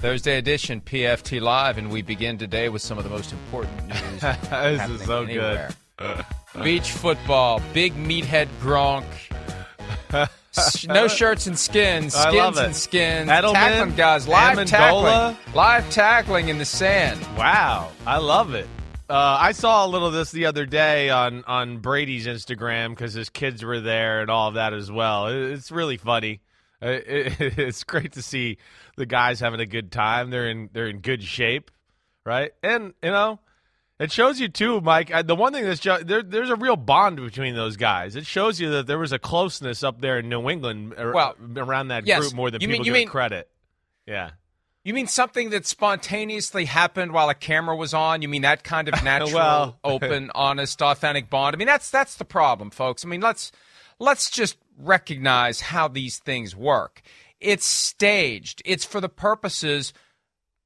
Thursday edition PFT Live, and we begin today with some of the most important news. this is so anywhere. good. Beach football, big meathead Gronk. No shirts and skins, I skins love it. and skins. Edelman, tackling guys, live Amendola. tackling, live tackling in the sand. Wow, I love it. Uh, I saw a little of this the other day on on Brady's Instagram because his kids were there and all of that as well. It's really funny. Uh, it- it's great to see the guys having a good time. They're in they're in good shape, right? And you know, it shows you too, Mike. The one thing that's jo- there, there's a real bond between those guys. It shows you that there was a closeness up there in New England Well, around that yes. group more than You people mean- you give mean- credit. Yeah. You mean something that spontaneously happened while a camera was on? You mean that kind of natural, Well- open, honest, authentic bond? I mean that's that's the problem, folks. I mean let's let's just recognize how these things work. It's staged. It's for the purposes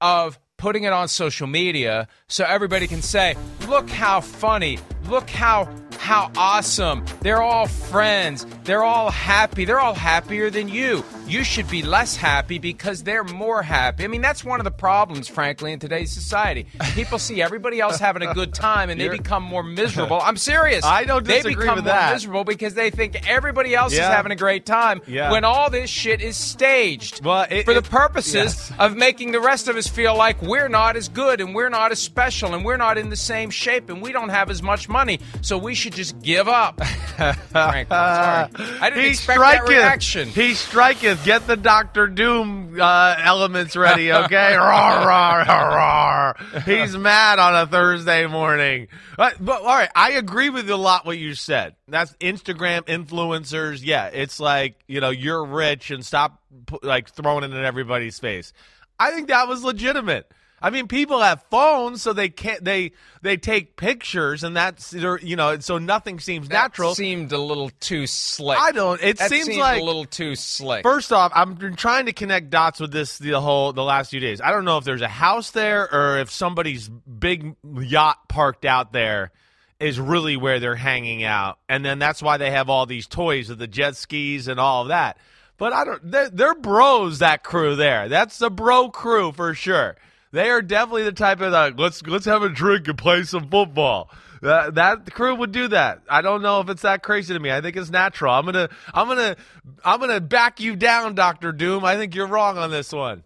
of putting it on social media so everybody can say, "Look how funny. Look how how awesome. They're all friends. They're all happy. They're all happier than you. You should be less happy because they're more happy." I mean, that's one of the problems frankly in today's society. People see everybody else having a good time and they You're- become more miserable. I'm serious. I don't disagree with that. They become with more that. miserable because they think everybody else is having a great time Yeah. when all this shit is staged Well, it- for the purposes yes. of making the rest of us feel like we're not as good and we're not as special and we're not in the same shape and we don't have as much money, so we should just give up. Frankly, sorry. I didn't he expect that striketh. reaction. He striketh. Get the Doctor Doom uh, elements ready, okay? Rawr, rawr, rawr. He's mad on a Thursday morning. Uh, but all right, I agree with a lot what you said. That's Instagram influencers. Yeah, it's like you know you're rich and stop like throwing it in everybody's face. I think that was legitimate. I mean, people have phones, so they can't. They they take pictures, and that's you know, so nothing seems That natural. seemed a little too slick. I don't. It That seems like a little too slick. First off, I'm trying to connect dots with this the whole the last few days. I don't know if there's a house there or if somebody's big yacht parked out there is really where they're hanging out, and then that's why they have all these toys of the jet skis and all of that. But I don't. They're, they're bros. That crew there. That's the bro crew for sure. They are definitely the type of like let's let's have a drink and play some football. That that crew would do that. I don't know if it's that crazy to me. I think it's natural. I'm gonna I'm gonna I'm gonna back you down, Doctor Doom. I think you're wrong on this one.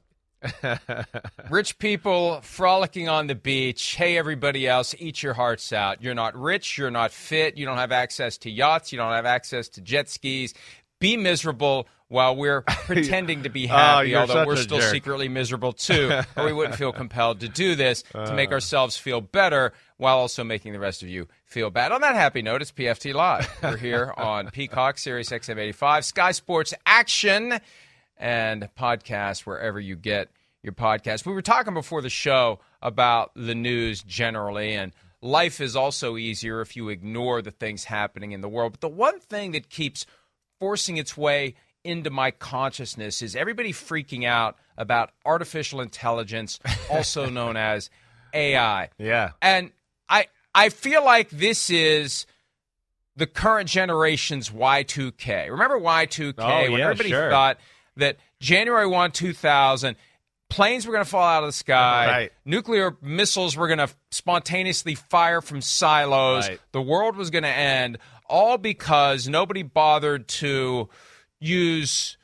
Rich people frolicking on the beach. Hey, everybody else, eat your hearts out. You're not rich. You're not fit. You don't have access to yachts. You don't have access to jet skis. Be miserable while we're pretending to be happy, you're although we're still jerk. secretly miserable too, or we wouldn't feel compelled to do this to Uh. make ourselves feel better while also making the rest of you feel bad. On that happy note, it's PFT Live. We're here on Peacock, Sirius XM 85, Sky Sports Action. and podcast wherever you get your podcast. We were talking before the show about the news generally, and life is also easier if you ignore the things happening in the world. But the one thing that keeps forcing its way into my consciousness is everybody freaking out about artificial intelligence, also known as AI. Yeah. And I I feel like this is the current generation's Y2K. Remember Y2K Oh, when yeah, everybody sure. thought that January 1, 2000, planes were going to fall out of the sky, Right. nuclear missiles were going to spontaneously fire from silos, Right. the world was going to end, all because nobody bothered to use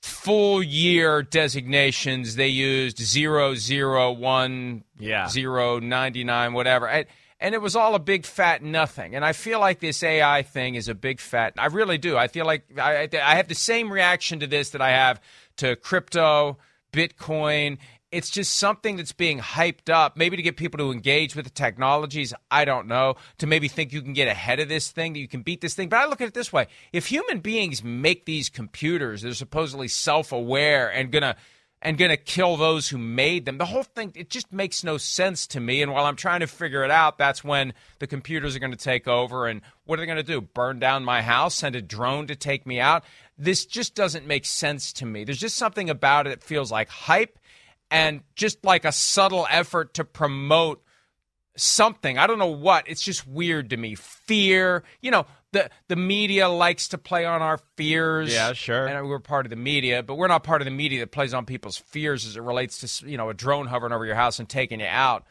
full year designations. They used zero, zero, one, Yeah. zero, 99, whatever. And, and it was all a big fat nothing. And I feel like this AI thing is a big fat. I really do. I feel like I, I have the same reaction to this that I have to crypto, Bitcoin. It's just something that's being hyped up, maybe to get people to engage with the technologies. I don't know. To maybe think you can get ahead of this thing, that you can beat this thing. But I look at it this way if human beings make these computers, they're supposedly self aware and going to and going to kill those who made them. The whole thing, it just makes no sense to me. And while I'm trying to figure it out, that's when the computers are going to take over. And what are they going to do? Burn down my house? Send a drone to take me out? This just doesn't make sense to me. There's just something about it that feels like hype and just like a subtle effort to promote something. I don't know what. It's just weird to me. Fear. You know, the the media likes to play on our fears. Yeah, sure. And we're part of the media, but we're not part of the media that plays on people's fears as it relates to you know a drone hovering over your house and taking you out,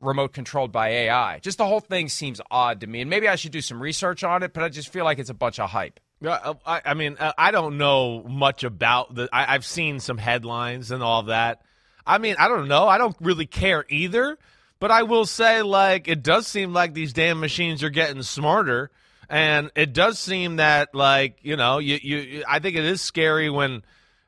remote controlled by AI. Just the whole thing seems odd to me, and maybe I should do some research on it. But I just feel like it's a bunch of hype. Yeah, uh, I, I mean, uh, I don't know much about the. I, I've seen some headlines and all that. I mean, I don't know. I don't really care either. But I will say, like, it does seem like these damn machines are getting smarter, and it does seem that, like, you know, you, you. I think it is scary when.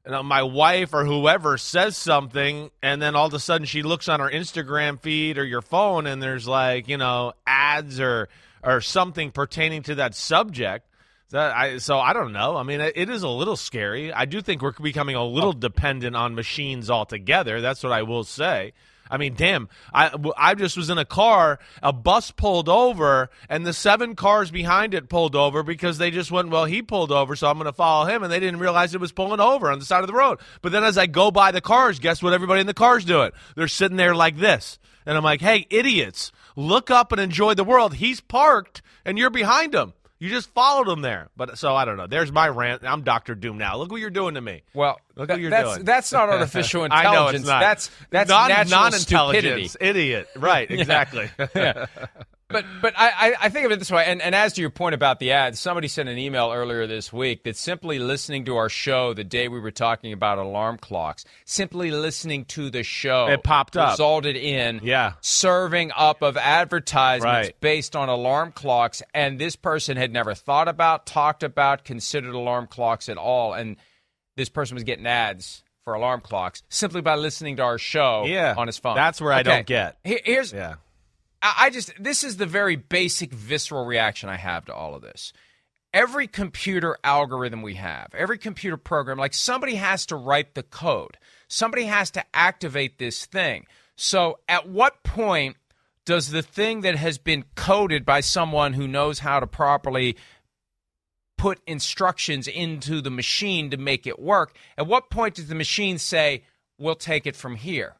You know, my wife or whoever says something, and then all of a sudden she looks on her Instagram feed or your phone, and there's like you know ads or or something pertaining to that subject. That I so I don't know. I mean, it, it is a little scary. I do think we're becoming a little dependent on machines altogether. That's what I will say. I mean, damn. I I just was in a car. A bus pulled over, and the seven cars behind it pulled over because they just went. Well, he pulled over, so I'm going to follow him, and they didn't realize it was pulling over on the side of the road. But then, as I go by the cars, guess what? Everybody in the cars doing? They're sitting there like this, and I'm like, "Hey, idiots! Look up and enjoy the world. He's parked, and you're behind him." You just followed him there. But so I don't know. There's my rant. I'm Doctor Doom now. Look what you're doing to me. Well, Look that- what you're that's doing. that's not artificial intelligence. I know it's not. That's that's non natural stupidity. intelligence idiot. Right? Exactly. But but I, I- think of it this way, and, and as to your point about the ads, somebody sent an email earlier this week that simply listening to our show the day we were talking about alarm clocks, simply listening to the show, It popped up. resulted in Yeah. serving up of advertisements Right. based on alarm clocks, and this person had never thought about, talked about, considered alarm clocks at all, and this person was getting ads for alarm clocks simply by listening to our show Yeah. on his phone. That's where I Okay. don't get. Here- Here's yeah. I just this is the very basic visceral reaction I have to all of this. Every computer algorithm we have, every computer program, like somebody has to write the code. Somebody has to activate this thing. So at what point does the thing that has been coded by someone who knows how to properly put instructions into the machine to make it work, at what point does the machine say, "We'll take it from here"?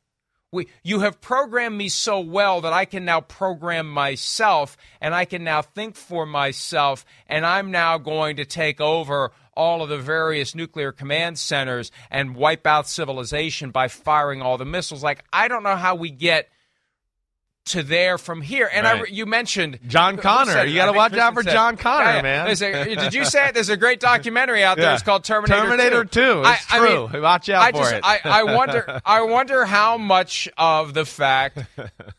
We, you have programmed me so well that I can now program myself and I can now think for myself, and I'm now going to take over all of the various nuclear command centers and wipe out civilization by firing all the missiles. Like, I don't know how we get to there from here. And I, you mentioned John Connor. said? You gotta watch Kristen out for said- John Connor, Yeah, yeah. man. A- did you say it? There's a great documentary out there. Yeah. It's called Terminator, Terminator 2. I- It's I true. mean, Watch out I for just, it. I, I wonder. I wonder how much of the fact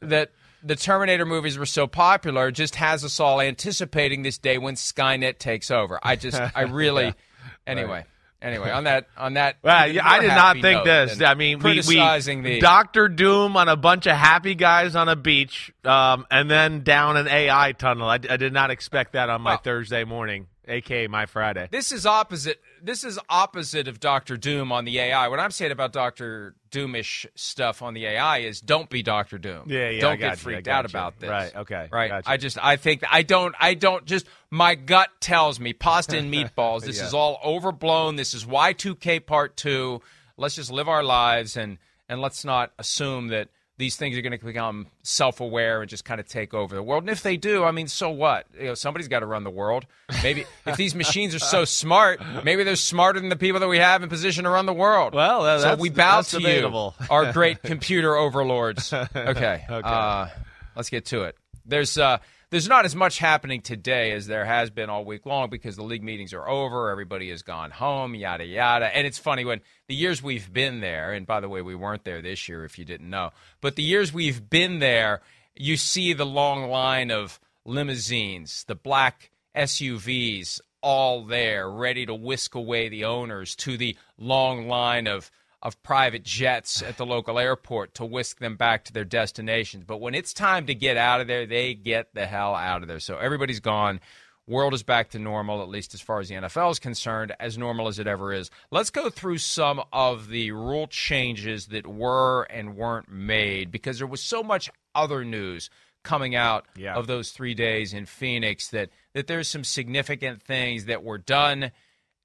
that the Terminator movies were so popular just has us all anticipating this day when Skynet takes over. I just, I really. Anyway, anyway, on that, on that. Well, yeah, I did not think this. I mean, we, we criticizing the Doctor Doom on a bunch of happy guys on a beach, um, and then down an AI tunnel. I, I did not expect that on my Well- Thursday morning. Aka my Friday. This is opposite. This is opposite of Doctor Doom on the AI. What I'm saying about Doctor Doomish stuff on the AI is don't be Doctor Doom. Yeah, yeah. Don't get freaked out you. about this. Right. Okay. Right. I just I think I don't I don't just my gut tells me pasta and meatballs. This Yeah. is all overblown. This is Y2K part two. Let's just live our lives and and let's not assume that these things are going to become self-aware and just kind of take over the world. And if they do, I mean, so what? You know, somebody's got to run the world. Maybe if these machines are so smart, maybe they're smarter than the people that we have in position to run the world. Well, uh, so we bow that's to debatable. you, our great computer overlords. Okay. Okay. Uh, let's get to it. There's uh, there's not as much happening today as there has been all week long because the league meetings are over. Everybody has gone home, yada yada. And it's funny when the years we've been there, and by the way, we weren't there this year if you didn't know, but the years we've been there, you see the long line of limousines, the black SUVs, all there, ready to whisk away the owners to the long line of of private jets at the local airport to whisk them back to their destinations. But when it's time to get out of there, they get the hell out of there. So everybody's gone. World is back to normal, at least as far as the NFL is concerned, as normal as it ever is. Let's go through some of the rule changes that were and weren't made because there was so much other news coming out Yeah. of those three days in Phoenix that, that there's some significant things that were done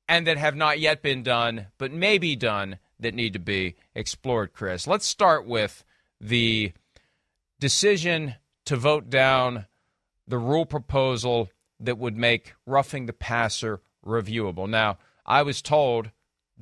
and that have not yet been done, but may be done that need to be explored, Chris. Let's start with the decision to vote down the rule proposal that would make roughing the passer reviewable. Now, I was told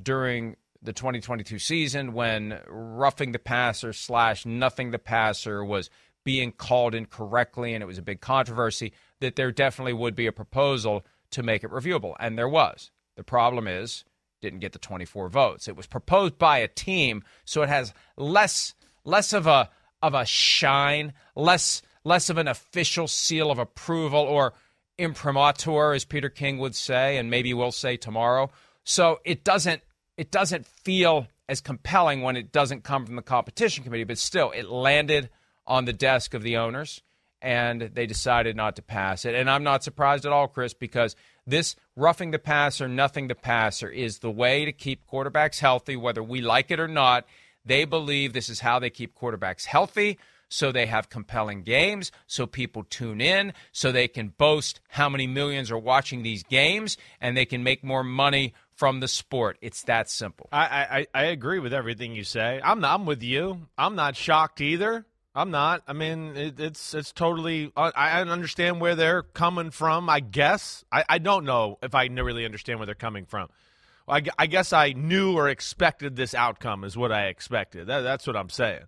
during the 2022 season when roughing the passer slash nothing the passer was being called incorrectly and it was a big controversy that there definitely would be a proposal to make it reviewable and there was the problem is didn't get the 24 votes. It was proposed by a team so it has less less of a of a shine less less of an official seal of approval or imprimatur as Peter King would say and maybe will say tomorrow. So it doesn't it doesn't feel as compelling when it doesn't come from the competition committee but still it landed on the desk of the owners and they decided not to pass it. And I'm not surprised at all Chris because this roughing the passer nothing the passer is the way to keep quarterbacks healthy whether we like it or not they believe this is how they keep quarterbacks healthy so they have compelling games, so people tune in, so they can boast how many millions are watching these games, and they can make more money from the sport. It's that simple. I, I I agree with everything you say. I'm I'm with you. I'm not shocked either. I'm not. I mean, it, it's it's totally. I, I understand where they're coming from. I guess. I, I don't know if I really understand where they're coming from. I, I guess I knew or expected this outcome is what I expected. That, that's what I'm saying.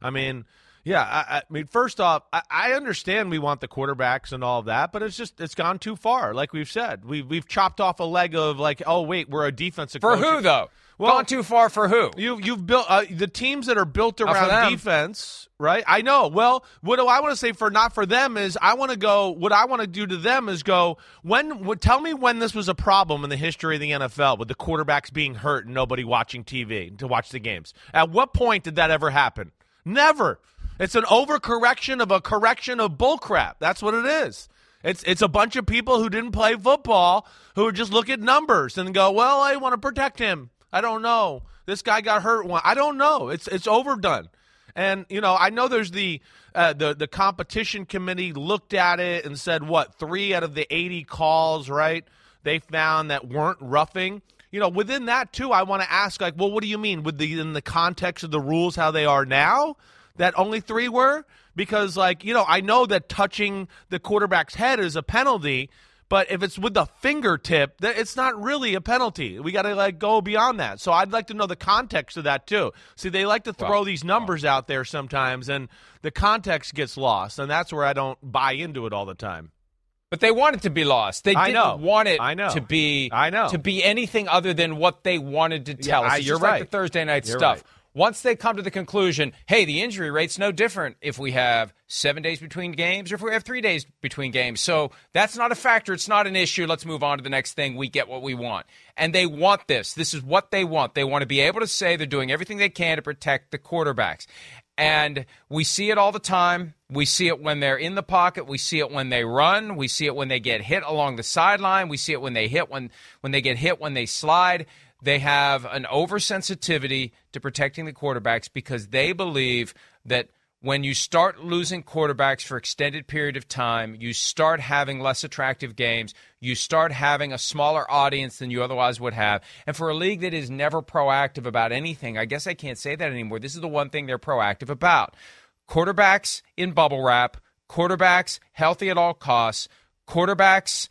I mean, yeah. I, I mean, first off, I, I understand we want the quarterbacks and all of that, but it's just it's gone too far. Like we've said, we we've chopped off a leg of like, oh wait, we're a defensive For coach. who, though? Well- Gone too far for who? You you've built uh, the teams that are built around defense, right? I know. Well, what do I want to say for not for them is I want to go. What I want to do to them is go when. What, tell me when this was a problem in the history of the NFL with the quarterbacks being hurt and nobody watching TV to watch the games. At what point did that ever happen? Never. It's an overcorrection of a correction of bullcrap. That's what it is. It's it's a bunch of people who didn't play football who just look at numbers and go, "Well, I want to protect him." I don't know. This guy got hurt. One. I don't know. It's it's overdone. And you know, I know there's the uh, the the competition committee looked at it and said what three out of the 80 calls, right? They found that weren't roughing. You know, within that too, I want to ask like, well, what do you mean with the in the context of the rules how they are now? That only three were because like you know, I know that touching the quarterback's head is a penalty. But if it's with the fingertip, that it's not really a penalty. We got to like go beyond that. So I'd like to know the context of that too. See, they like to throw these numbers out there sometimes, and the context gets lost, and that's where I don't buy into it all the time. But they want it to be lost. They didn't know. want it I know. to be I know. to be anything other than what they wanted to tell Yeah, us. I- you're just like right. the Thursday night You're stuff. right. Once they come to the conclusion, hey, the injury rate's no different if we have seven days between games or if we have three days between games. So that's not a factor. It's not an issue. Let's move on to the next thing. We get what we want. And they want this. This is what they want. They want to be able to say they're doing everything they can to protect the quarterbacks. And we see it all the time. We see it when they're in the pocket. We see it when they run. We see it when they get hit along the sideline. We see it when they hit when when they get hit when they slide. They have an oversensitivity to protecting the quarterbacks because they believe that when you start losing quarterbacks for extended period of time, you start having less attractive games, you start having a smaller audience than you otherwise would have. And for a league that is never proactive about anything, I guess I can't say that anymore. This is the one thing they're proactive about. Quarterbacks in bubble wrap, quarterbacks healthy at all costs, quarterbacks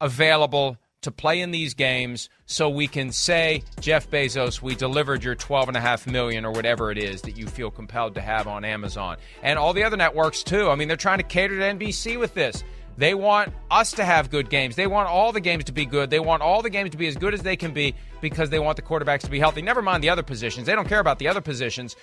available to play in these games so we can say jeff bezos we delivered your 12 and a half million or whatever it is that you feel compelled to have on amazon. And all the other networks too. I mean they're trying to cater to nbc with this they want us to have good games. They want all the games to be good. They want all the games to be as good as they can be because they want the quarterbacks to be healthy. Never mind the other positions. They don't care about the other positions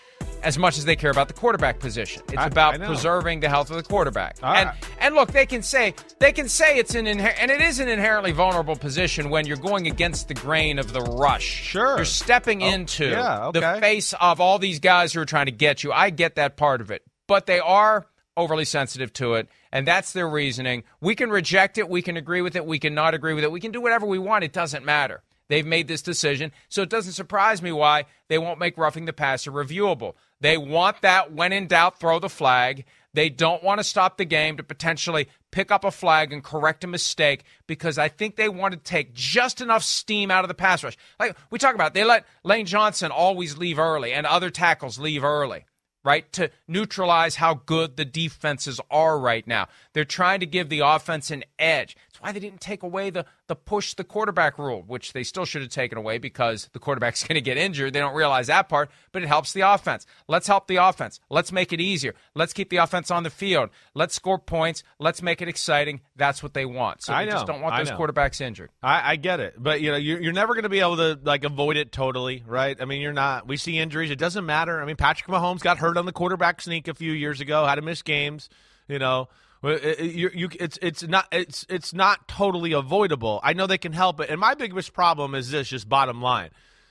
as much as they care about the quarterback position. It's I- about I preserving the health of the quarterback. All and and look, they can say they can say it's an inher- and it is an inherently vulnerable position when you're going against the grain of the rush. Sure. You're stepping Oh, into yeah, the face of all these guys who are trying to get you. I get that part of it. But they are overly sensitive to it, and that's their reasoning. We can reject it, we can agree with it, we can not agree with it, we can do whatever we want. It doesn't matter. They've made this decision, so it doesn't surprise me why they won't make roughing the passer reviewable. They want that when in doubt, throw the flag. They don't want to stop the game to potentially pick up a flag and correct a mistake because I think they want to take just enough steam out of the pass rush. Like we talk about, they let Lane Johnson always leave early and other tackles leave early right? To neutralize how good the defenses are right now. They're trying to give the offense an edge. Why they didn't take away the, the push the quarterback rule, which they still should have taken away because the quarterback's going to get injured. They don't realize that part, but it helps the offense. Let's help the offense. Let's make it easier. Let's keep the offense on the field. Let's score points. Let's make it exciting. That's what they want. So I they just don't want I those know. quarterbacks injured. I, I get it, but you know you're, you're never going to be able to like avoid it totally, right? I mean, you're not. We see injuries; it doesn't matter. I mean, Patrick Mahomes got hurt on the quarterback sneak a few years ago, had to miss games. You know, Well, you, you, it's it's not it's it's not totally avoidable. I know they can help it, and my biggest problem is this: just bottom line.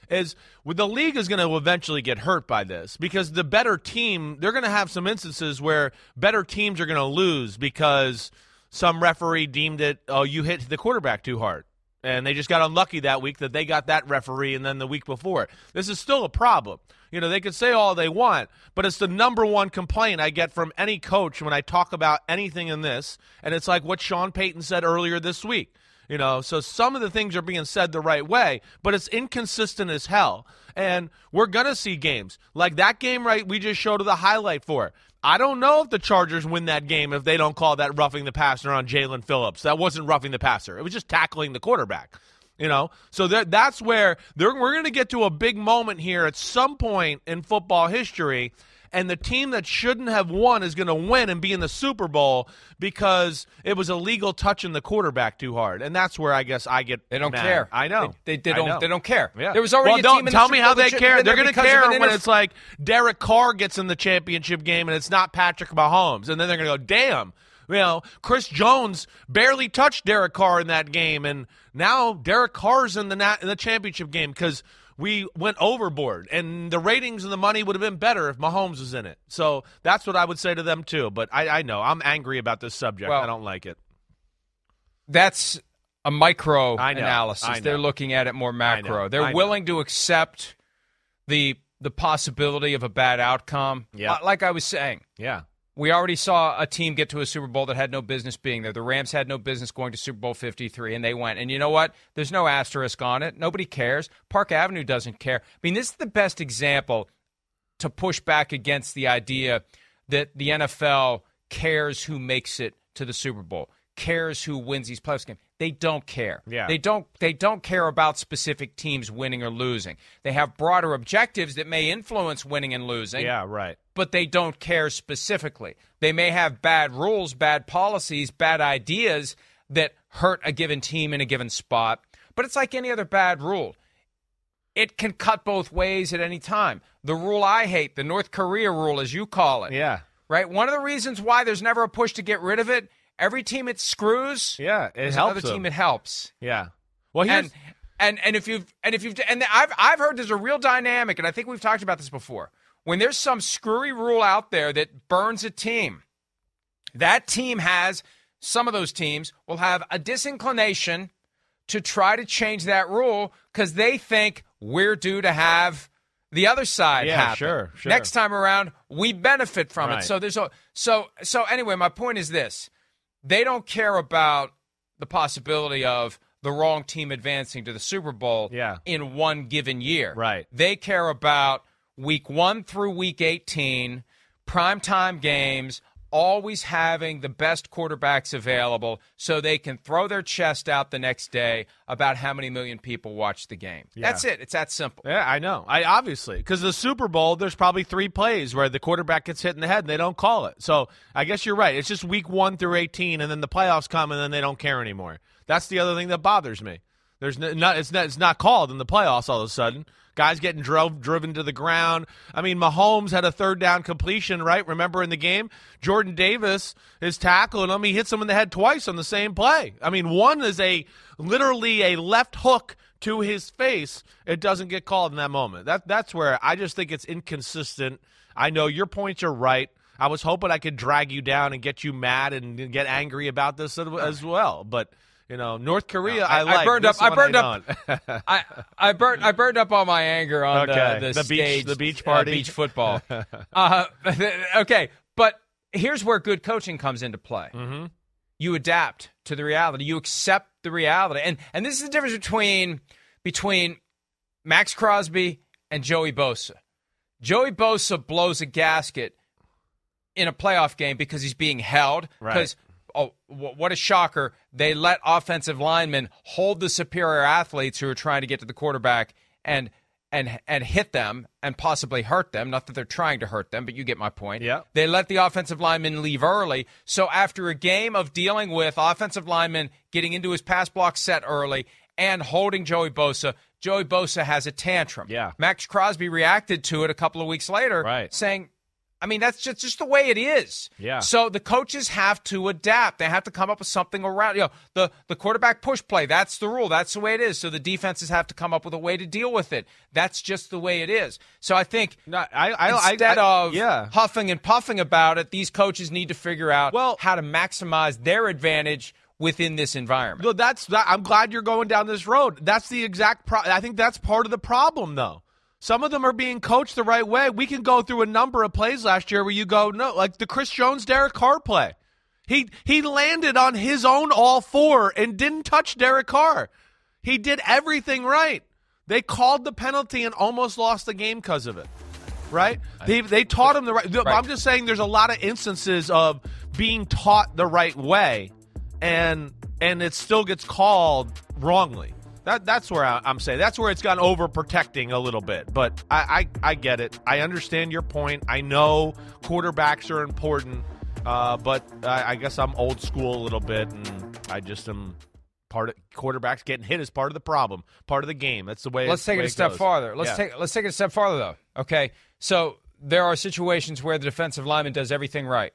Is well, the league is going to eventually get hurt by this because the better team, they're going to have some instances where better teams are going to lose because some referee deemed it, oh, you hit the quarterback too hard. And they just got unlucky that week that they got that referee and then the week before. This is still a problem. You know, they could say all they want, but it's the number one complaint I get from any coach when I talk about anything in this. And it's like what Sean Payton said earlier this week. You know, so some of the things are being said the right way, but it's inconsistent as hell. And we're going to see games like that game, right? We just showed the highlight for. I don't know if the Chargers win that game if they don't call that roughing the passer on Jaelan Phillips. That wasn't roughing the passer, it was just tackling the quarterback. You know, so that that's where we're going to get to a big moment here at some point in football history, and the team that shouldn't have won is going to win and be in the Super Bowl because it was illegal touching the quarterback too hard, and that's where I guess I get They don't mad. care. I know They, they, I don't. know. They don't care. Yeah. There was already well, a don't team in the tell me how they care. They're going to care when it's like Derek Carr gets in the championship game and it's not Patrick Mahomes, and then they're going to go, "Damn." You know, Chris Jones barely touched Derek Carr in that game, and now Derek Carr's in the nat- in the championship game because we went overboard, and the ratings and the money would have been better if Mahomes was in it. So that's what I would say to them too. But I, I know I'm angry about this subject. Well, I don't like it. that's a micro I know, analysis. I know. They're looking at it more macro. They're willing to accept the the possibility of a bad outcome. Yeah. Uh, like I was saying, Yeah, we already saw a team get to a Super Bowl that had no business being there. The Rams had no business going to Super Bowl 53, and they went. And you know what? There's no asterisk on it. Nobody cares. Park Avenue doesn't care. I mean, this is the best example to push back against the idea that the NFL cares who makes it to the Super Bowl, cares who wins these playoffs games. They don't care. Yeah. They don't they don't care about specific teams winning or losing. They have broader objectives that may influence winning and losing yeah, right. but they don't care specifically. They may have bad rules, bad policies, bad ideas that hurt a given team in a given spot, but it's like any other bad rule. It can cut both ways at any time. The rule I hate, the North Korea rule, as you call it, Yeah, right? One of the reasons why there's never a push to get rid of it, every team it screws, yeah. It there's helps another them. team it helps. Yeah. Well, here's And And and if you've and if you've and I've I've heard there's a real dynamic, and I think we've talked about this before. When there's some screwy rule out there that burns a team, that team has some of those teams will have a disinclination to try to change that rule because they think we're due to have the other side Yeah, happen. sure, sure. Next time around, we benefit from it. So there's a so so anyway. My point is this: they don't care about the possibility of the wrong team advancing to the Super Bowl Yeah. in one given year. Right. They care about week one through week 18, primetime games, always having the best quarterbacks available so they can throw their chest out the next day about how many million people watch the game. That's it. It's that simple. Yeah, I know. I obviously because the Super Bowl, there's probably three plays where the quarterback gets hit in the head and they don't call it. So I guess you're right. It's just week one through 18, and then the playoffs come, and then they don't care anymore. That's the other thing that bothers me. There's no, not it's not it's not called in the playoffs all of a sudden. Guys getting drove driven to the ground. I mean, Mahomes had a third down completion, right? Remember in the game, Jordan Davis is tackling him. He hits him in the head twice on the same play. I mean, one is a literally a left hook to his face. It doesn't get called in that moment. That that's where I just think it's inconsistent. I know your points are right. I was hoping I could drag you down and get you mad and get angry about this as well, but. You know, North Korea. I, I like. burned This up- I burned don't. I, I burned I burned up all my anger on Okay. the, the, The beach- the beach uh, party. beach football. uh, okay, but here's where good coaching comes into play. Mm-hmm. You adapt to the reality. You accept the reality, and and this is the difference between between Maxx Crosby and Joey Bosa. Joey Bosa blows a gasket in a playoff game because he's being held. Right. Because oh, what a shocker! They let offensive linemen hold the superior athletes who are trying to get to the quarterback and and and hit them and possibly hurt them. Not that they're trying to hurt them, but you get my point. Yeah. They let the offensive linemen leave early. So after a game of dealing with offensive linemen getting into his pass block set early and holding Joey Bosa, Joey Bosa has a tantrum. Yeah. Maxx Crosby reacted to it a couple of weeks later, Right. saying, I mean, that's just, just the way it is. Yeah. So the coaches have to adapt. They have to come up with something around. You know, the the quarterback push play. That's the rule. That's the way it is. So the defenses have to come up with a way to deal with it. That's just the way it is. So I think No, I, I, I- instead I- of yeah. huffing and puffing about it, these coaches need to figure out Well- how to maximize their advantage within this environment. No, that's that. I'm glad you're going down this road. That's the exact. Pro- I think that's part of the problem, though. Some of them are being coached the right way. We can go through a number of plays last year where you go, no, like the Chris Jones, Derek Carr play. He he landed on his own all four and didn't touch Derek Carr. He did everything right. They called the penalty and almost lost the game because of it. Right? They they taught him the right. Right. I'm just saying, there's a lot of instances of being taught the right way, and and it still gets called wrongly. That that's where I, I'm saying that's where it's gone overprotecting a little bit. But I, I I get it. I understand your point. I know quarterbacks are important, uh, but I, I guess I'm old school a little bit, and I just am part of quarterbacks getting hit is part of the problem, part of the game. That's the way. Let's take way it a step goes. farther. Let's Yeah. take let's take it a step farther though. Okay, so there are situations where the defensive lineman does everything right,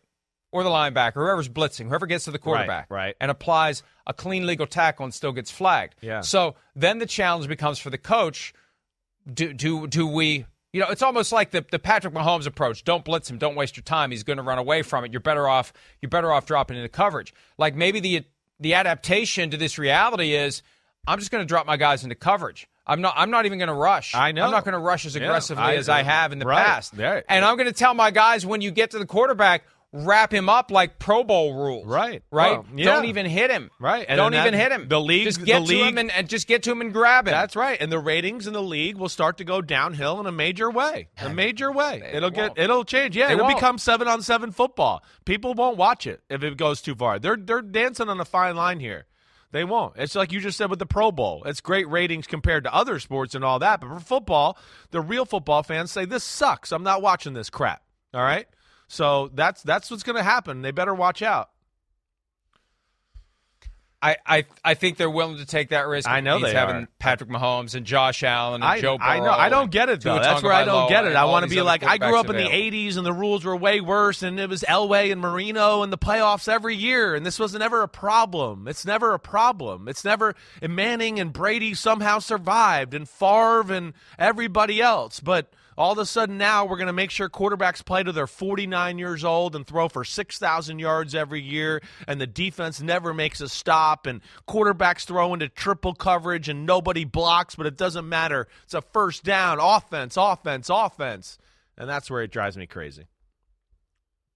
or the linebacker, whoever's blitzing, whoever gets to the quarterback, right. and applies a clean legal tackle and still gets flagged. Yeah. So then the challenge becomes for the coach: do do do we? You know, it's almost like the, the Patrick Mahomes approach. Don't blitz him. Don't waste your time. He's going to run away from it. You're better off. You're better off dropping into coverage. Like maybe the the adaptation to this reality is I'm just going to drop my guys into coverage. I'm not. I'm not even going to rush. I know. I'm not going to rush as Yeah, aggressively I- as I have in the right, past. right. And I'm going to tell my guys when you get to the quarterback, wrap him up like Pro Bowl rules. Right. Right. Yeah. Don't even hit him. Right. And Don't even that- hit him. the league- Just the get to league- him and, and just get to him and grab him. That's right, and the ratings in the league will start to go downhill in a major way. A major way. It'll get won't. it'll change. Yeah, They it'll won't. become seven on seven football. People won't watch it if it goes too far. They're they're dancing on a fine line here. They won't. It's like you just said with the Pro Bowl. It's great ratings compared to other sports and all that, but for football, the real football fans say this sucks. I'm not watching this crap. All right? So that's that's what's going to happen. They better watch out. I, I, I think they're willing to take that risk. I know they having are. Patrick Mahomes and Josh Allen and I, Joe Burrow. I know. I don't get it though. That's where I don't get it. I want to be like I grew up in the '80s and the rules were way worse, and it was Elway and Marino and the playoffs every year, and this was never a problem. It's never a problem. It's never. And Manning and Brady somehow survived, and Favre and everybody else, but. All of a sudden now we're going to make sure quarterbacks play till they're 49 years old and throw for 6,000 yards every year, and the defense never makes a stop, and quarterbacks throw into triple coverage and nobody blocks, but it doesn't matter. It's a first down, offense, offense, offense, and that's where it drives me crazy.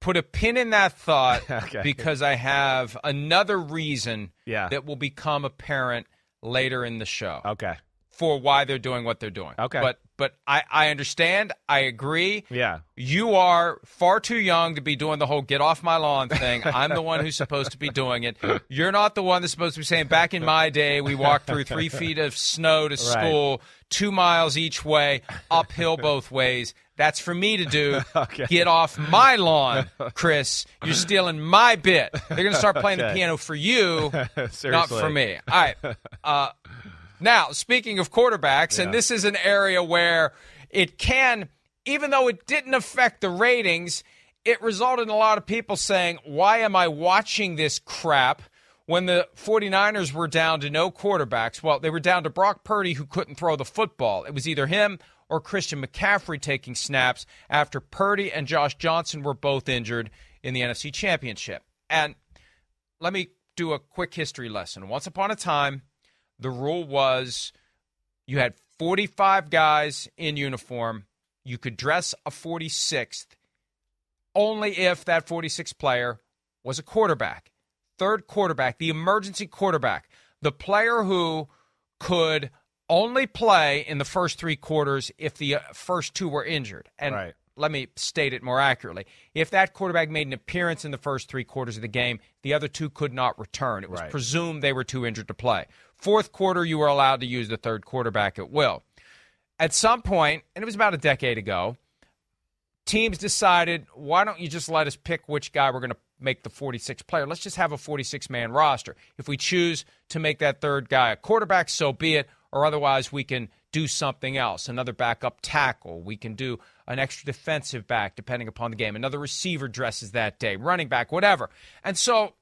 Put a pin in that thought Okay. because I have another reason Yeah. that will become apparent later in the show. Okay. for why they're doing what they're doing. Okay. But but I, I understand. I agree. Yeah. You are far too young to be doing the whole get off my lawn thing. I'm the one who's supposed to be doing it. You're not the one that's supposed to be saying, back in my day, we walked through three feet of snow to school, two miles each way, uphill both ways. That's for me to do. Okay. Get off my lawn, Chris. You're stealing my bit. They're going to start playing the piano for you, not for me. All right. Uh, now, speaking of quarterbacks, and this is an area where it can, even though it didn't affect the ratings, it resulted in a lot of people saying, Why am I watching this crap? When the 49ers were down to no quarterbacks, well, they were down to Brock Purdy, who couldn't throw the football. It was either him or Christian McCaffrey taking snaps after Purdy and Josh Johnson were both injured in the NFC Championship. And let me do a quick history lesson. Once upon a time, the rule was you had 45 guys in uniform. You could dress a 46th only if that 46th player was a quarterback. Third quarterback, the emergency quarterback, the player who could only play in the first three quarters if the uh, first two were injured. And Right. Let me state it more accurately. If that quarterback made an appearance in the first three quarters of the game, the other two could not return. It was Right. presumed they were too injured to play. Fourth quarter, you were allowed to use the third quarterback at will. At some point, and it was about a decade ago, teams decided, why don't you just let us pick which guy we're going to make the 46 player? Let's just have a 46 man roster. If we choose to make that third guy a quarterback, so be it, or otherwise we can do something else. Another backup tackle. We can do an extra defensive back, depending upon the game. Another receiver dresses that day, running back, whatever. And so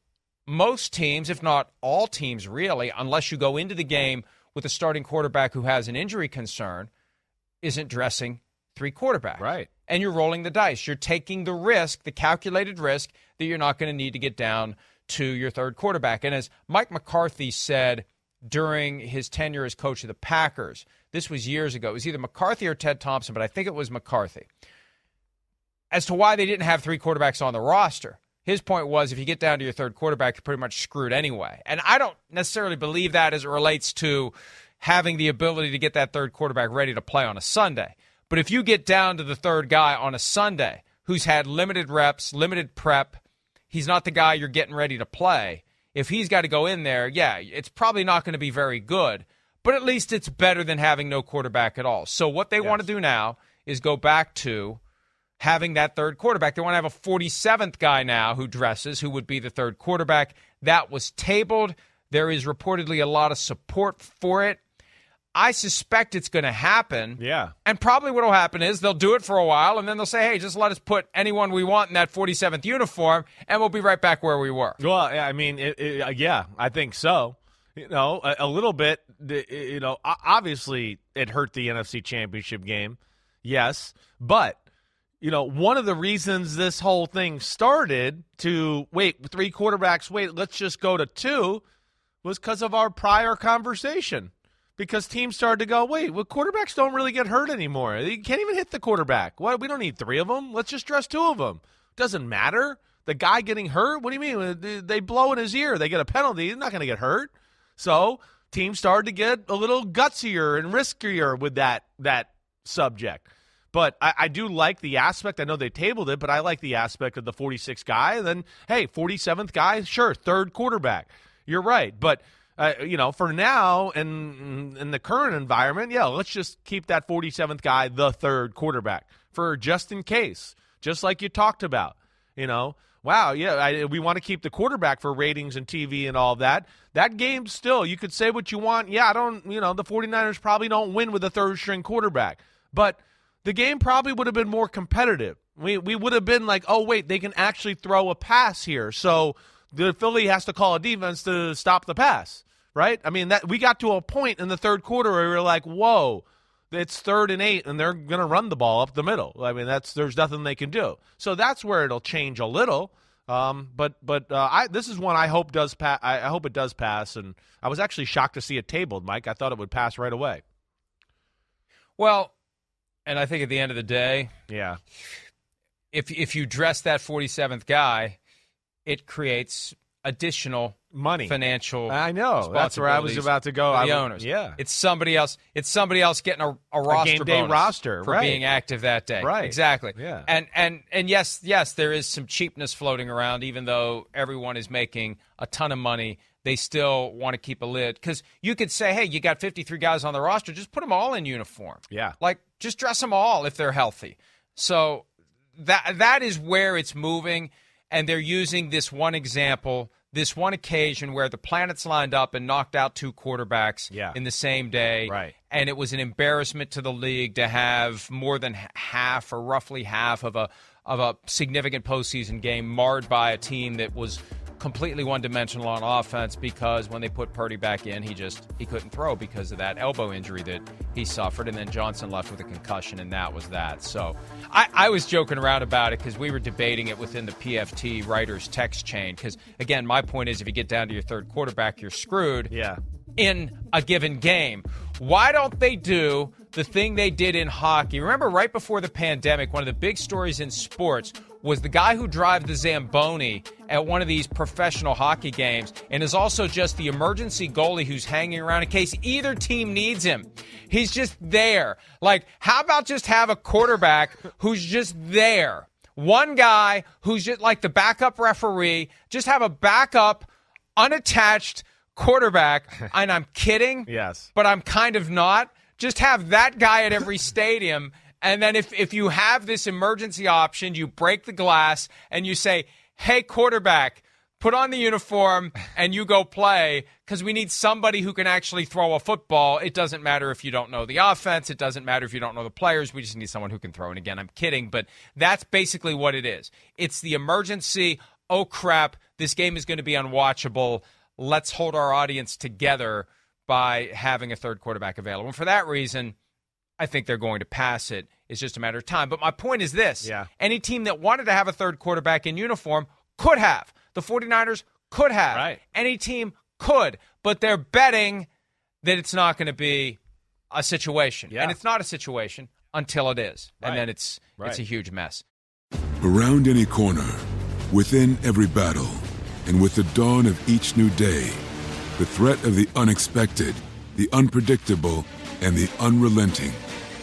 most teams, if not all teams really, unless you go into the game with a starting quarterback who has an injury concern, isn't dressing three quarterbacks. Right. And you're rolling the dice. You're taking the risk, the calculated risk, that you're not going to need to get down to your third quarterback. And as Mike McCarthy said during his tenure as coach of the Packers, this was years ago. It was either McCarthy or Ted Thompson, but I think it was McCarthy. As to why they didn't have three quarterbacks on the roster, his point was if you get down to your third quarterback, you're pretty much screwed anyway. And I don't necessarily believe that as it relates to having the ability to get that third quarterback ready to play on a Sunday. But if you get down to the third guy on a Sunday who's had limited reps, limited prep, he's not the guy you're getting ready to play. If he's got to go in there, yeah, it's probably not going to be very good, but at least it's better than having no quarterback at all. So what they want to do now is go back to having that third quarterback. They want to have a 47th guy now who dresses, who would be the third quarterback. That was tabled. There is reportedly a lot of support for it. I suspect it's going to happen. Yeah. And probably what will happen is they'll do it for a while and then they'll say, hey, just let us put anyone we want in that 47th uniform and we'll be right back where we were. Well, I mean, it, it, uh, yeah, I think so. You know, a, a little bit. You know, obviously it hurt the NFC Championship game. Yes, but you know, one of the reasons this whole thing started to wait three quarterbacks. Wait, let's just go to two, was because of our prior conversation. Because teams started to go, wait, well, quarterbacks don't really get hurt anymore. You can't even hit the quarterback. What? We don't need three of them. Let's just dress two of them. Doesn't matter. The guy getting hurt. What do you mean? They- blow in his ear. They get a penalty. He's not going to get hurt. So teams started to get a little gutsier and riskier with that that subject. But I, I do like the aspect. I know they tabled it, but I like the aspect of the 46 guy. And then, hey, 47th guy, sure, third quarterback. You're right. But, uh, you know, for now and in the current environment, yeah, let's just keep that 47th guy the third quarterback for just in case, just like you talked about. You know, wow, yeah, I, we want to keep the quarterback for ratings and TV and all that. That game still, you could say what you want. Yeah, I don't, you know, the 49ers probably don't win with a third string quarterback, but the game probably would have been more competitive. We, we would have been like, oh, wait, they can actually throw a pass here. So the Philly has to call a defense to stop the pass, right? I mean, that we got to a point in the third quarter where we were like, whoa, it's third and eight, and they're going to run the ball up the middle. I mean, that's there's nothing they can do. So that's where it'll change a little. Um, but but uh, I this is one I hope does pass. I, I hope it does pass. And I was actually shocked to see it tabled, Mike. I thought it would pass right away. Well, and I think at the end of the day, yeah, if if you dress that 47th guy, it creates additional money. Financial i know. That's where i was about to go. the owners. yeah. It's somebody else it's somebody else getting a, a roster a game day roster for right. being active that day. Right. Exactly. Yeah. And and and yes yes there is some cheapness floating around even though everyone is making a ton of money they still want to keep a lid. Because you could say hey you got 53 guys on the roster just put them all in uniform. Yeah. Like just dress them all if they're healthy. So that that is where it's moving and they're using this one example, this one occasion where the planets lined up and knocked out two quarterbacks yeah. in the same day. Right. And it was an embarrassment to the league to have more than half or roughly half of a of a significant postseason game marred by a team that was completely one-dimensional on offense because when they put Purdy back in, he just he couldn't throw because of that elbow injury that he suffered, and then Johnson left with a concussion, and that was that. So I, I was joking around about it because we were debating it within the PFT writers text chain. Because again, my point is, if you get down to your third quarterback, you're screwed. Yeah. In a given game, why don't they do the thing they did in hockey? Remember, right before the pandemic, one of the big stories in sports was the guy who drives the Zamboni at one of these professional hockey games and is also just the emergency goalie who's hanging around in case either team needs him. He's just there. Like, how about just have a quarterback who's just there? One guy who's just like the backup referee, just have a backup, unattached quarterback. And I'm kidding. Yes. But I'm kind of not. Just have that guy at every stadium and then if, if you have this emergency option, you break the glass and you say, hey, quarterback, put on the uniform and you go play because we need somebody who can actually throw a football. It doesn't matter if you don't know the offense. It doesn't matter if you don't know the players. We just need someone who can throw. And again, I'm kidding, but that's basically what it is. It's the emergency. Oh, crap. This game is going to be unwatchable. Let's hold our audience together by having a third quarterback available. And for that reason, I think they're going to pass it. It's just a matter of time. But my point is this yeah. any team that wanted to have a third quarterback in uniform could have. The 49ers could have. Right. Any team could. But they're betting that it's not going to be a situation. Yeah. And it's not a situation until it is. Right. And then it's right. it's a huge mess. Around any corner, within every battle, and with the dawn of each new day, the threat of the unexpected, the unpredictable, and the unrelenting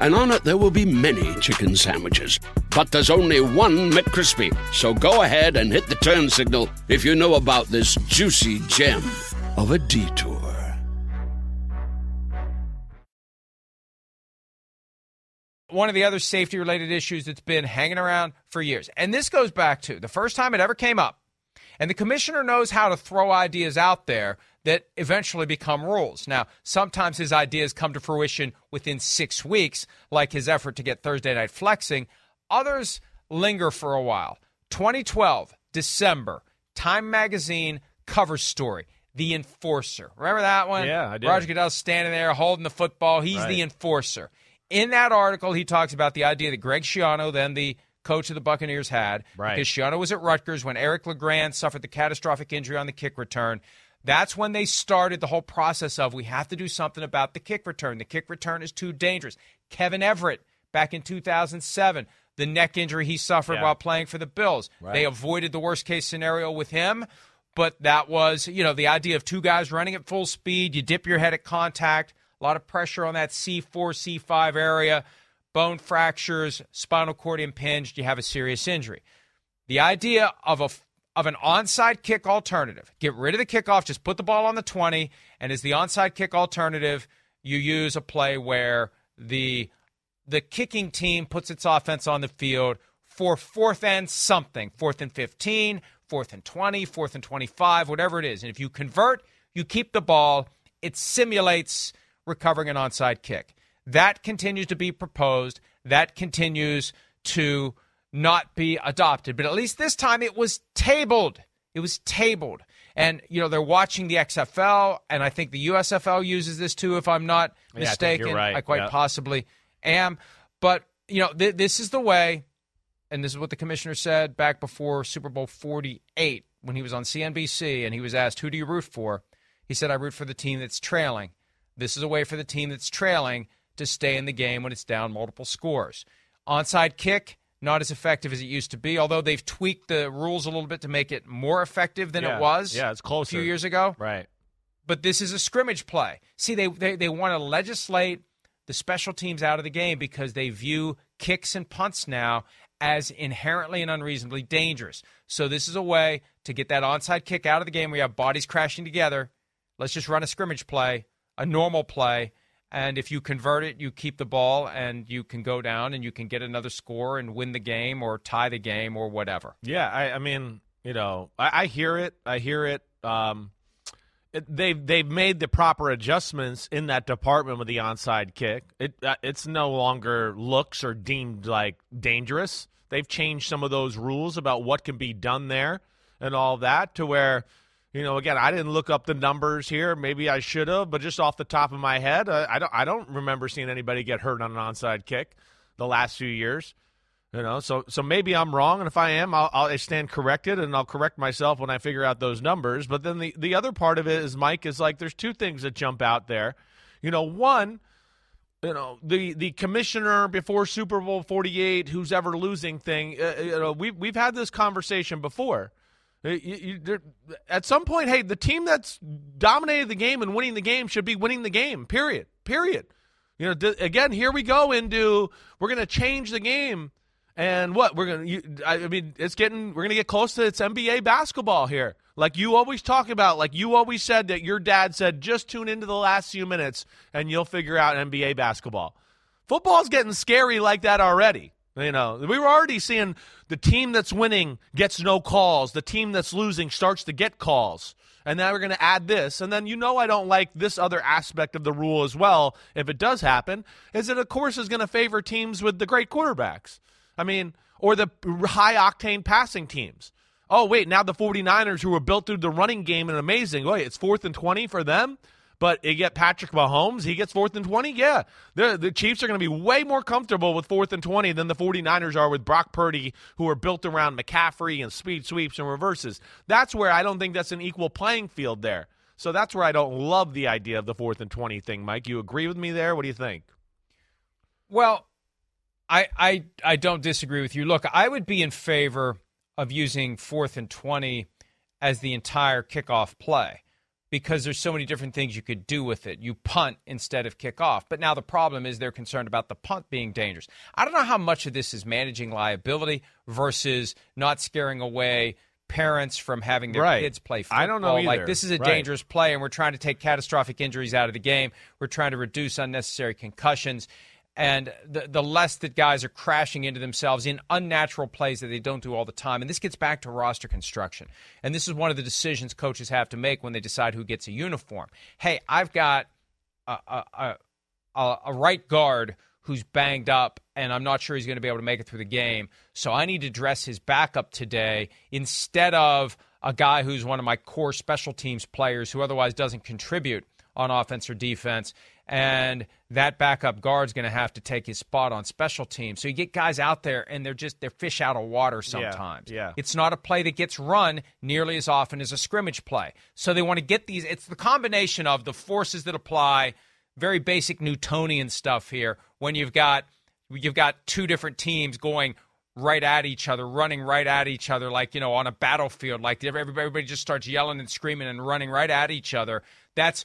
and on it there will be many chicken sandwiches. But there's only one McCrispy. So go ahead and hit the turn signal if you know about this juicy gem of a detour. One of the other safety related issues that's been hanging around for years, and this goes back to the first time it ever came up, and the commissioner knows how to throw ideas out there that eventually become rules. Now, sometimes his ideas come to fruition within six weeks, like his effort to get Thursday night flexing. Others linger for a while. 2012, December, Time Magazine cover story. the enforcer. Remember that one? Yeah, I did. Roger Goodell's standing there holding the football. He's Right. the enforcer. In that article, he talks about the idea that Greg Schiano, then the coach of the Buccaneers, had. Right. Because Schiano was at Rutgers when Eric LeGrand suffered the catastrophic injury on the kick return. That's when they started the whole process of we have to do something about the kick return. The kick return is too dangerous. Kevin Everett, back in 2007, the neck injury he suffered Yeah. while playing for the Bills. They avoided the worst case scenario with him, but that was, you know, the idea of two guys running at full speed, you dip your head at contact, a lot of pressure on that C4, C5 area, bone fractures, spinal cord impinged, you have a serious injury. The idea of a of an onside kick alternative. Get rid of the kickoff, just put the ball on the 20, and as the onside kick alternative, you use a play where the the kicking team puts its offense on the field for fourth and something, fourth and 15, fourth and 20, fourth and 25, whatever it is. And if you convert, you keep the ball. It simulates recovering an onside kick. That continues to be proposed. That continues to not be adopted. But at least this time it was tabled. It was tabled. And, you know, they're watching the XFL, and I think the USFL uses this too, if I'm not mistaken. Yeah, I right. I quite Yeah. possibly am. But, you know, th- this is the way, and this is what the commissioner said back before Super Bowl 48 when he was on CNBC and he was asked, Who do you root for? He said, I root for the team that's trailing. This is a way for the team that's trailing to stay in the game when it's down multiple scores. Onside kick, not as effective as it used to be, although they've tweaked the rules a little bit to make it more effective than Yeah. it was Yeah, it's closer. a few years ago Right. but this is a scrimmage play. See, they, they, they want to legislate the special teams out of the game because they view kicks and punts now as inherently and unreasonably dangerous. So this is a way to get that onside kick out of the game where you have bodies crashing together. Let's just run a scrimmage play, a normal play. And if you convert it, you keep the ball and you can go down and you can get another score and win the game or tie the game or whatever. Yeah, I, I mean, you know, I, I hear it. I hear it. Um, it, they've they've made the proper adjustments in that department with the onside kick. It uh, it's no longer looks or deemed like dangerous. They've changed some of those rules about what can be done there and all that to where. You know, again, I didn't look up the numbers here. Maybe I should have, but just off the top of my head, uh, I don't. I don't remember seeing anybody get hurt on an onside kick the last few years. You know, so so maybe I'm wrong, and if I am, I'll, I'll stand corrected, and I'll correct myself when I figure out those numbers. But then the the other part of it is, Mike, is like there's two things that jump out there. You know, one, you know, the the commissioner before Super Bowl 48, who's ever losing thing. Uh, you know, we we've had this conversation before. You- you- at some point, hey, the team that's dominated the game and winning the game should be winning the game. Period. Period. You know, again, here we go into we're going to change the game, and what we're going to. I mean, it's getting we're going to get close to it's NBA basketball here. Like you always talk about, like you always said that your dad said, just tune into the last few minutes and you'll figure out NBA basketball. Football's getting scary like that already. You know, we were already seeing the team that's winning gets no calls. The team that's losing starts to get calls. And now we're going to add this. And then you know I don't like this other aspect of the rule as well, if it does happen, is that, of course, is going to favor teams with the great quarterbacks. I mean, or the high octane passing teams. Oh, wait, now the 49ers, who were built through the running game and amazing, wait, it's fourth and 20 for them? But you get Patrick Mahomes, he gets fourth and 20. Yeah, the, the Chiefs are going to be way more comfortable with fourth and 20 than the 49ers are with Brock Purdy, who are built around McCaffrey and speed sweeps and reverses. That's where I don't think that's an equal playing field there. So that's where I don't love the idea of the fourth and 20 thing, Mike. You agree with me there? What do you think? Well, I I I don't disagree with you. Look, I would be in favor of using fourth and twenty as the entire kickoff play because there's so many different things you could do with it. You punt instead of kick off. But now the problem is they're concerned about the punt being dangerous. I don't know how much of this is managing liability versus not scaring away parents from having their Right. kids play football. I don't know Like this is a Right. dangerous play and we're trying to take catastrophic injuries out of the game. We're trying to reduce unnecessary concussions. And the, the less that guys are crashing into themselves in unnatural plays that they don't do all the time. And this gets back to roster construction. And this is one of the decisions coaches have to make when they decide who gets a uniform. Hey, I've got a, a, a, a, right guard who's banged up and I'm not sure he's going to be able to make it through the game. So I need to dress his backup today instead of a guy who's one of my core special teams players who otherwise doesn't contribute on offense or defense. And that backup guard's going to have to take his spot on special teams. So you get guys out there and they're just they're fish out of water sometimes. yeah. It's not a play that gets run nearly as often as a scrimmage play. So they want to get these it's the combination of the forces that apply, very basic Newtonian stuff here when you've got you've got two different teams going right at each other, running right at each other, like, you know, on a battlefield, like everybody, everybody just starts yelling and screaming and running right at each other. That's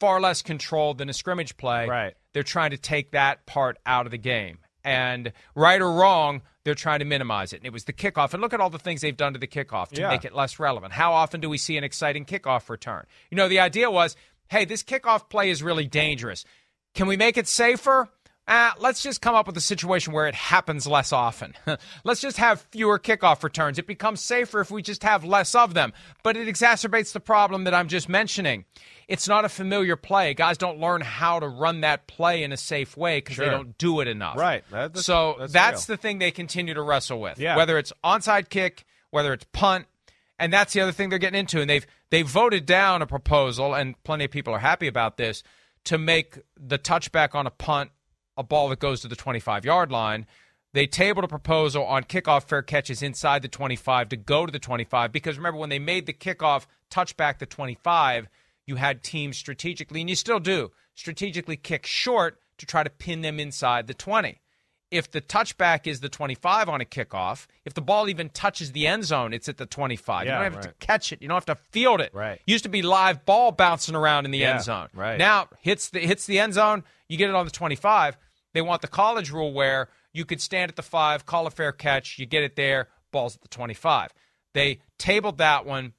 far less controlled than a scrimmage play. Right. They're trying to take that part out of the game. And right or wrong, they're trying to minimize it. And it was the kickoff. And look at all the things they've done to the kickoff to Yeah. make it less relevant. How often do we see an exciting kickoff return? You know, the idea was hey, this kickoff play is really dangerous. Can we make it safer? Uh, let's just come up with a situation where it happens less often. let's just have fewer kickoff returns. It becomes safer if we just have less of them. But it exacerbates the problem that I'm just mentioning. It's not a familiar play. Guys don't learn how to run that play in a safe way because they don't do it enough. Right. That- that's- so that's that's the thing they continue to wrestle with. Yeah. Whether it's onside kick, whether it's punt, and that's the other thing they're getting into. And they've they've voted down a proposal, and plenty of people are happy about this, to make the touchback on a punt a ball that goes to the 25 yard line. They tabled a proposal on kickoff fair catches inside the 25 to go to the 25 because remember when they made the kickoff touchback the 25, you had teams strategically, and you still do, strategically kick short to try to pin them inside the 20 if the touchback is the 25 on a kickoff, if the ball even touches the end zone, it's at the 25. you don't have to catch it. You don't have to field it. Right. Used to be live ball bouncing around in the Yeah, end zone. right. Now hits the hits the end zone, you get it on the 25. They want the college rule where you could stand at the 5, call a fair catch, you get it there, balls at the 25. They tabled that one.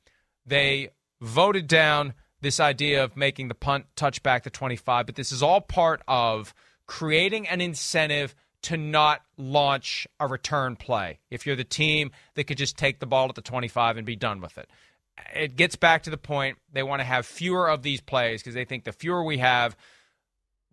They voted down this idea of making the punt touchback the 25, but this is all part of creating an incentive to not launch a return play. If you're the team that could just take the ball at the 25 and be done with it. It gets back to the point they want to have fewer of these plays because they think the fewer we have,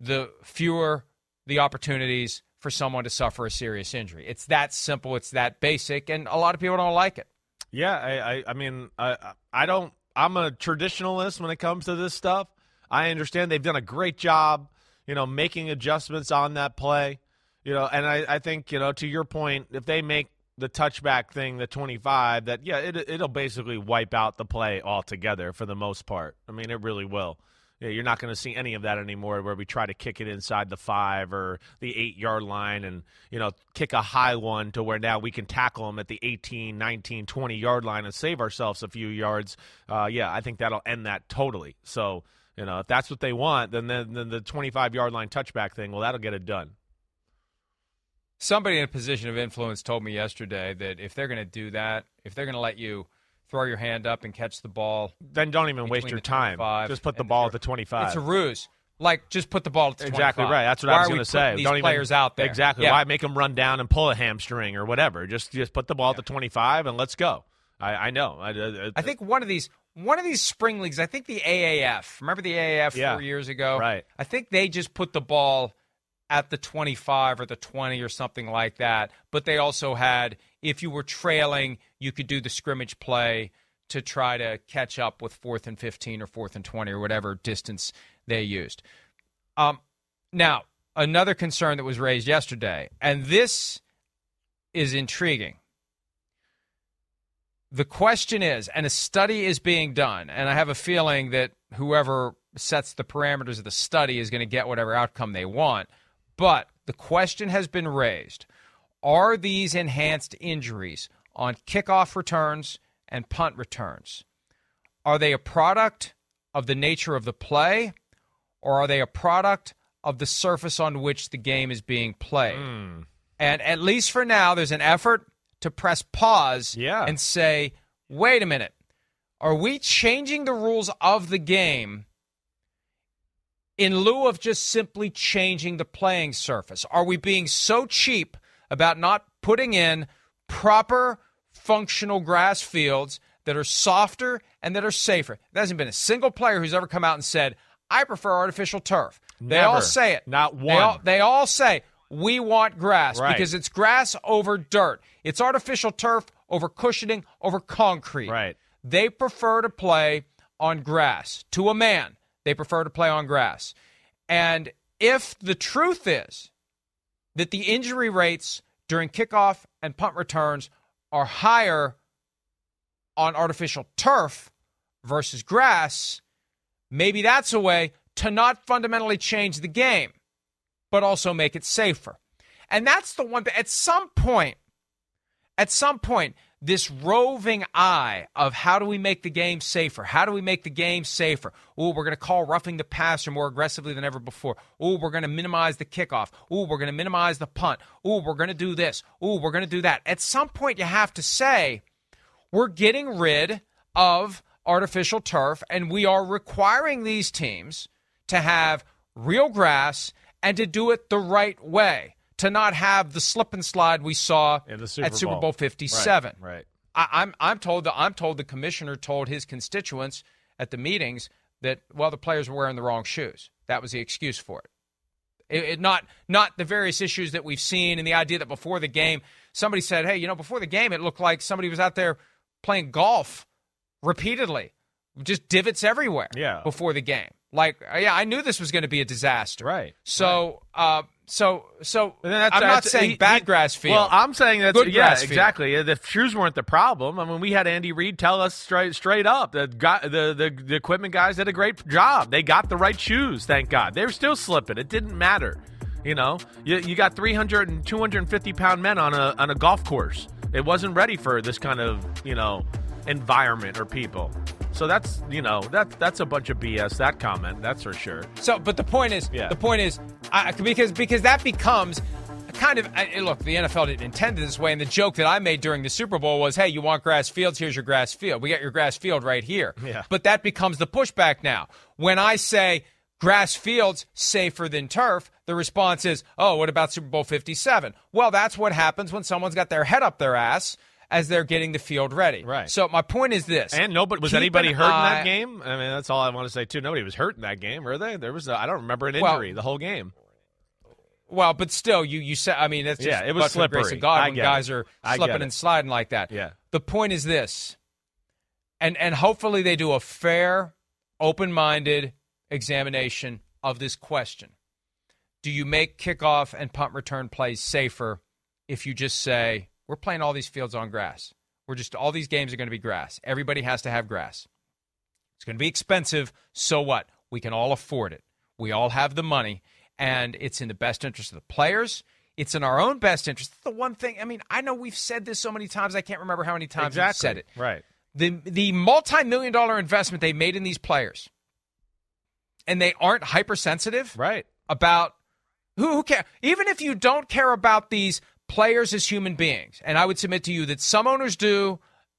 the fewer the opportunities for someone to suffer a serious injury. It's that simple, it's that basic, and a lot of people don't like it. Yeah, I, I, I mean, I, I don't. I'm a traditionalist when it comes to this stuff. I understand they've done a great job, you know, making adjustments on that play, you know, and I, I think, you know, to your point, if they make the touchback thing the 25, that yeah, it, it'll basically wipe out the play altogether for the most part. I mean, it really will. Yeah, you're not going to see any of that anymore where we try to kick it inside the five or the eight yard line and, you know, kick a high one to where now we can tackle them at the 18, 19, 20 yard line and save ourselves a few yards. Uh, yeah, I think that'll end that totally. So, you know, if that's what they want, then, then, then the 25 yard line touchback thing, well, that'll get it done. Somebody in a position of influence told me yesterday that if they're going to do that, if they're going to let you throw your hand up and catch the ball, Then don't even waste your time. Just put the ball at the 25. it's a ruse. Like, just put the ball at the Exactly 25. right. That's what Why I was going to say. These Don't even players out there. Exactly. Yeah. Why make them run down and pull a hamstring or whatever? Just just put the ball at the 25 and let's go. I, I know. I, I, I think one of these one of these spring leagues, I think the AAF. Remember the AAF Yeah. four years ago? Right. I think they just put the ball at the 25 or the 20 or something like that. But they also had, if you were trailing, you could do the scrimmage play to try to catch up with fourth and 15 or fourth and 20 or whatever distance they used. Um, now, another concern that was raised yesterday, and this is intriguing. The question is, and a study is being done, and I have a feeling that whoever sets the parameters of the study is going to get whatever outcome they want. But the question has been raised are these enhanced injuries on kickoff returns and punt returns? Are they a product of the nature of the play, or are they a product of the surface on which the game is being played? Hmm. And at least for now, there's an effort to press pause Yeah. and say, wait a minute, are we changing the rules of the game in lieu of just simply changing the playing surface? Are we being so cheap about not putting in proper functional grass fields that are softer and that are safer? There hasn't been a single player who's ever come out and said, I prefer artificial turf. They all say it. Not They one. all, they all say, we want grass Right. because it's grass over dirt. It's artificial turf over cushioning over concrete. Right. they prefer to play on grass. To a man, they prefer to play on grass. And if the truth is that the injury rates during kickoff and punt returns are higher on artificial turf versus grass, maybe that's a way to not fundamentally change the game, but also make it safer. And that's the one that at some point, at some point, this roving eye of how do we make the game safer? How do we make the game safer? Oh, we're going to call roughing the passer more aggressively than ever before. Oh, we're going to minimize the kickoff. Oh, we're going to minimize the punt. Oh, we're going to do this. Oh, we're going to do that. At some point, you have to say, we're getting rid of artificial turf and we are requiring these teams to have real grass and to do it the right way to not have the slip and slide we saw Super at Super Bowl. Bowl 57. Right. right. I, I'm I'm told that I'm told the commissioner told his constituents at the meetings that well the players were wearing the wrong shoes. That was the excuse for it. It, it. Not not the various issues that we've seen and the idea that before the game somebody said, hey, you know, before the game it looked like somebody was out there playing golf repeatedly, just divots everywhere. Yeah. Before the game, like yeah, I knew this was going to be a disaster. Right. So. Uh, so, so I'm not saying he- bad he- grass field. Well, I'm saying that's Good yeah, grass field. exactly. The shoes weren't the problem. I mean, we had Andy Reid tell us straight straight up that guy, the, the the equipment guys did a great job. They got the right shoes, thank God. They were still slipping. It didn't matter. You know, you, you got 300 and 250 pound men on a on a golf course. It wasn't ready for this kind of you know environment or people. So that's you know that that's a bunch of BS. That comment, that's for sure. So, but the point is, Yeah. the point is, I, because because that becomes kind of I, look. The NFL didn't intend it this way, and the joke that I made during the Super Bowl was, "Hey, you want grass fields? Here's your grass field. We got your grass field right here." Yeah. But that becomes the pushback now. When I say grass fields safer than turf, the response is, "Oh, what about Super Bowl 57?" Well, that's what happens when someone's got their head up their ass as they're getting the field ready. Right. So my point is this: And nobody was anybody an hurt in that game? I mean, that's all I want to say too. Nobody was hurt in that game, were they? There was I I don't remember an Well- injury the whole game. Well, but still, you you said. I mean, it's just Yeah, it was the grace slippery. of God I when guys it. are slipping and sliding like that. Yeah. The point is this, and and hopefully they do a fair, open-minded examination of this question. Do you make kickoff and punt return plays safer if you just say we're playing all these fields on grass? We're just all these games are going to be grass. Everybody has to have grass. It's going to be expensive. So what? We can all afford it. We all have the money, and it's in the best interest of the players. It's in our own best interest. The one thing, I mean, I know we've said this so many times, I can't remember how many times we've said it. Right. The the multi-million dollar investment they made in these players, and they aren't hypersensitive Right. about who, who care. Even if you don't care about these players as human beings, and I would submit to you that some owners do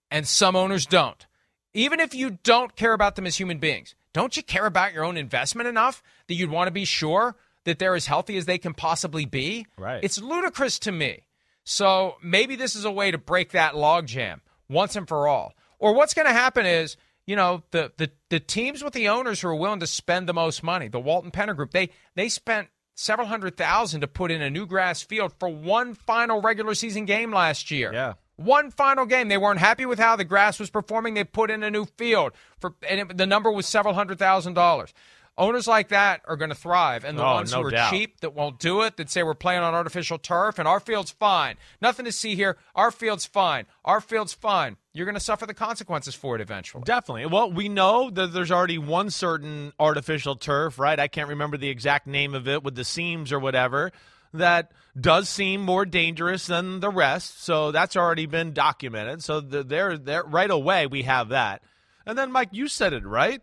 and some owners don't. Even if you don't care about them as human beings, don't you care about your own investment enough that you'd want to be sure that they're as healthy as they can possibly be? Right. It's ludicrous to me. So maybe this is a way to break that logjam once and for all. Or what's going to happen is, you know, the, the the teams with the owners who are willing to spend the most money, the Walton Penner Group, they they spent several hundred thousand to put in a new grass field for one final regular season game last year. Yeah. One final game. They weren't happy with how the grass was performing. They put in a new field for, and it, the number was several hundred thousand dollars. Owners like that are going to thrive, and the Oh, ones no who are doubt. cheap that won't do it, that say we're playing on artificial turf and our field's fine, nothing to see here. Our field's fine. Our field's fine. You're going to suffer the consequences for it eventually. Definitely. Well, we know that there's already one certain artificial turf, right? I can't remember the exact name of it with the seams or whatever, that does seem more dangerous than the rest. So that's already been documented. So there, there, right away we have that. And then, Mike, you said it right.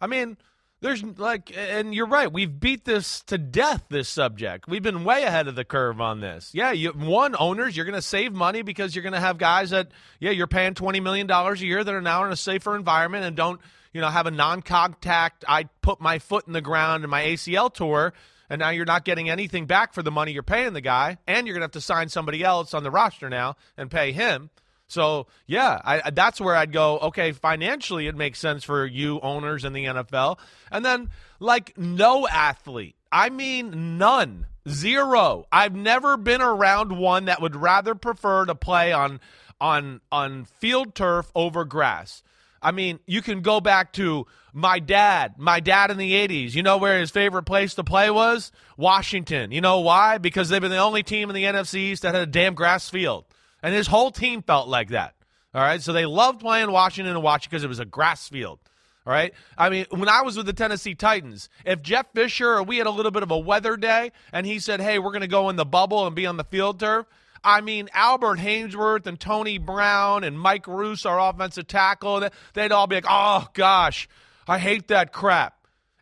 I mean, there's like, and you're right. We've beat this to death. This subject. We've been way ahead of the curve on this. Yeah, you one owners, you're going to save money because you're going to have guys that, yeah, you're paying twenty million dollars a year that are now in a safer environment and don't, you know, have a non-contact. I put my foot in the ground in my ACL tour. And now you're not getting anything back for the money you're paying the guy, and you're gonna have to sign somebody else on the roster now and pay him. So yeah, I, that's where I'd go. Okay, financially, it makes sense for you owners in the NFL, and then like no athlete. I mean, none, zero. I've never been around one that would rather prefer to play on on on field turf over grass. I mean, you can go back to my dad, my dad in the 80s. You know where his favorite place to play was? Washington. You know why? Because they've been the only team in the NFC East that had a damn grass field. And his whole team felt like that. All right. So they loved playing Washington and watching because it was a grass field. All right. I mean, when I was with the Tennessee Titans, if Jeff Fisher or we had a little bit of a weather day and he said, hey, we're going to go in the bubble and be on the field turf, I mean, Albert Haynesworth and Tony Brown and Mike Roos, our offensive tackle, they'd all be like, oh, gosh, I hate that crap.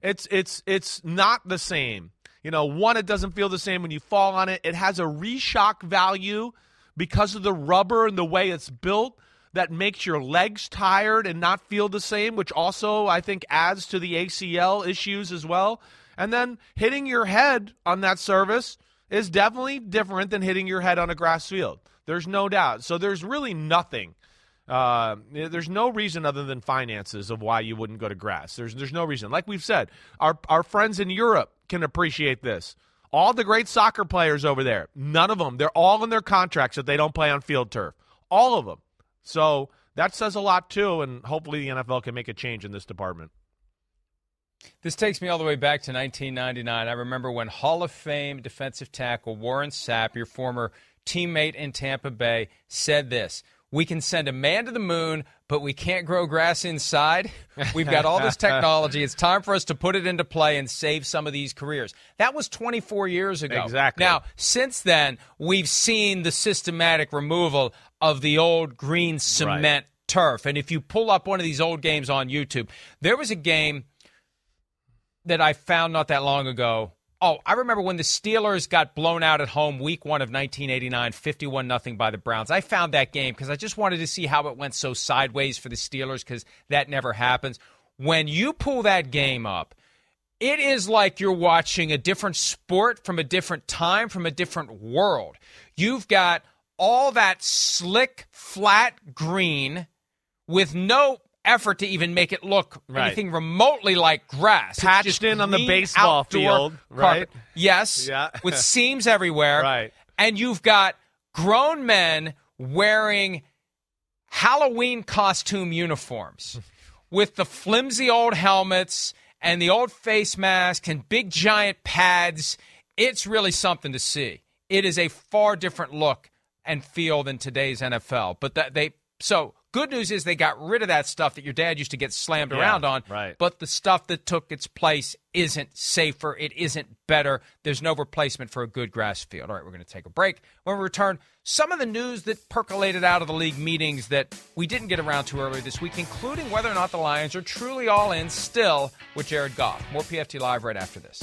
It's, it's, it's not the same. You know, one, it doesn't feel the same when you fall on it. It has a reshock value because of the rubber and the way it's built that makes your legs tired and not feel the same, which also I think adds to the ACL issues as well. And then hitting your head on that surface is definitely different than hitting your head on a grass field. There's no doubt. So there's really nothing. Uh, there's no reason other than finances of why you wouldn't go to grass. There's there's no reason. Like we've said, our our friends in Europe can appreciate this. All the great soccer players over there, none of them, they're all in their contracts that they don't play on field turf. All of them. So that says a lot too, and hopefully the NFL can make a change in this department. This takes me all the way back to 1999. I remember when Hall of Fame defensive tackle Warren Sapp, your former teammate in Tampa Bay, said this We can send a man to the moon, but we can't grow grass inside. We've got all this technology. It's time for us to put it into play and save some of these careers. That was 24 years ago. Exactly. Now, since then, we've seen the systematic removal of the old green cement right. turf. And if you pull up one of these old games on YouTube, there was a game that I found not that long ago. Oh, I remember when the Steelers got blown out at home week one of 1989, 51 nothing by the Browns. I found that game because I just wanted to see how it went so sideways for the Steelers because that never happens. When you pull that game up, it is like you're watching a different sport from a different time, from a different world. You've got all that slick, flat green with no effort to even make it look right. anything remotely like grass. Patched in on the baseball field, right? Carpet. Yes, yeah. with seams everywhere. Right. And you've got grown men wearing Halloween costume uniforms with the flimsy old helmets and the old face mask and big giant pads. It's really something to see. It is a far different look and feel than today's NFL. But that they so Good news is they got rid of that stuff that your dad used to get slammed yeah, around on. Right. But the stuff that took its place isn't safer. It isn't better. There's no replacement for a good grass field. All right, we're going to take a break. When we return, some of the news that percolated out of the league meetings that we didn't get around to earlier this week, including whether or not the Lions are truly all in still with Jared Goff. More PFT Live right after this.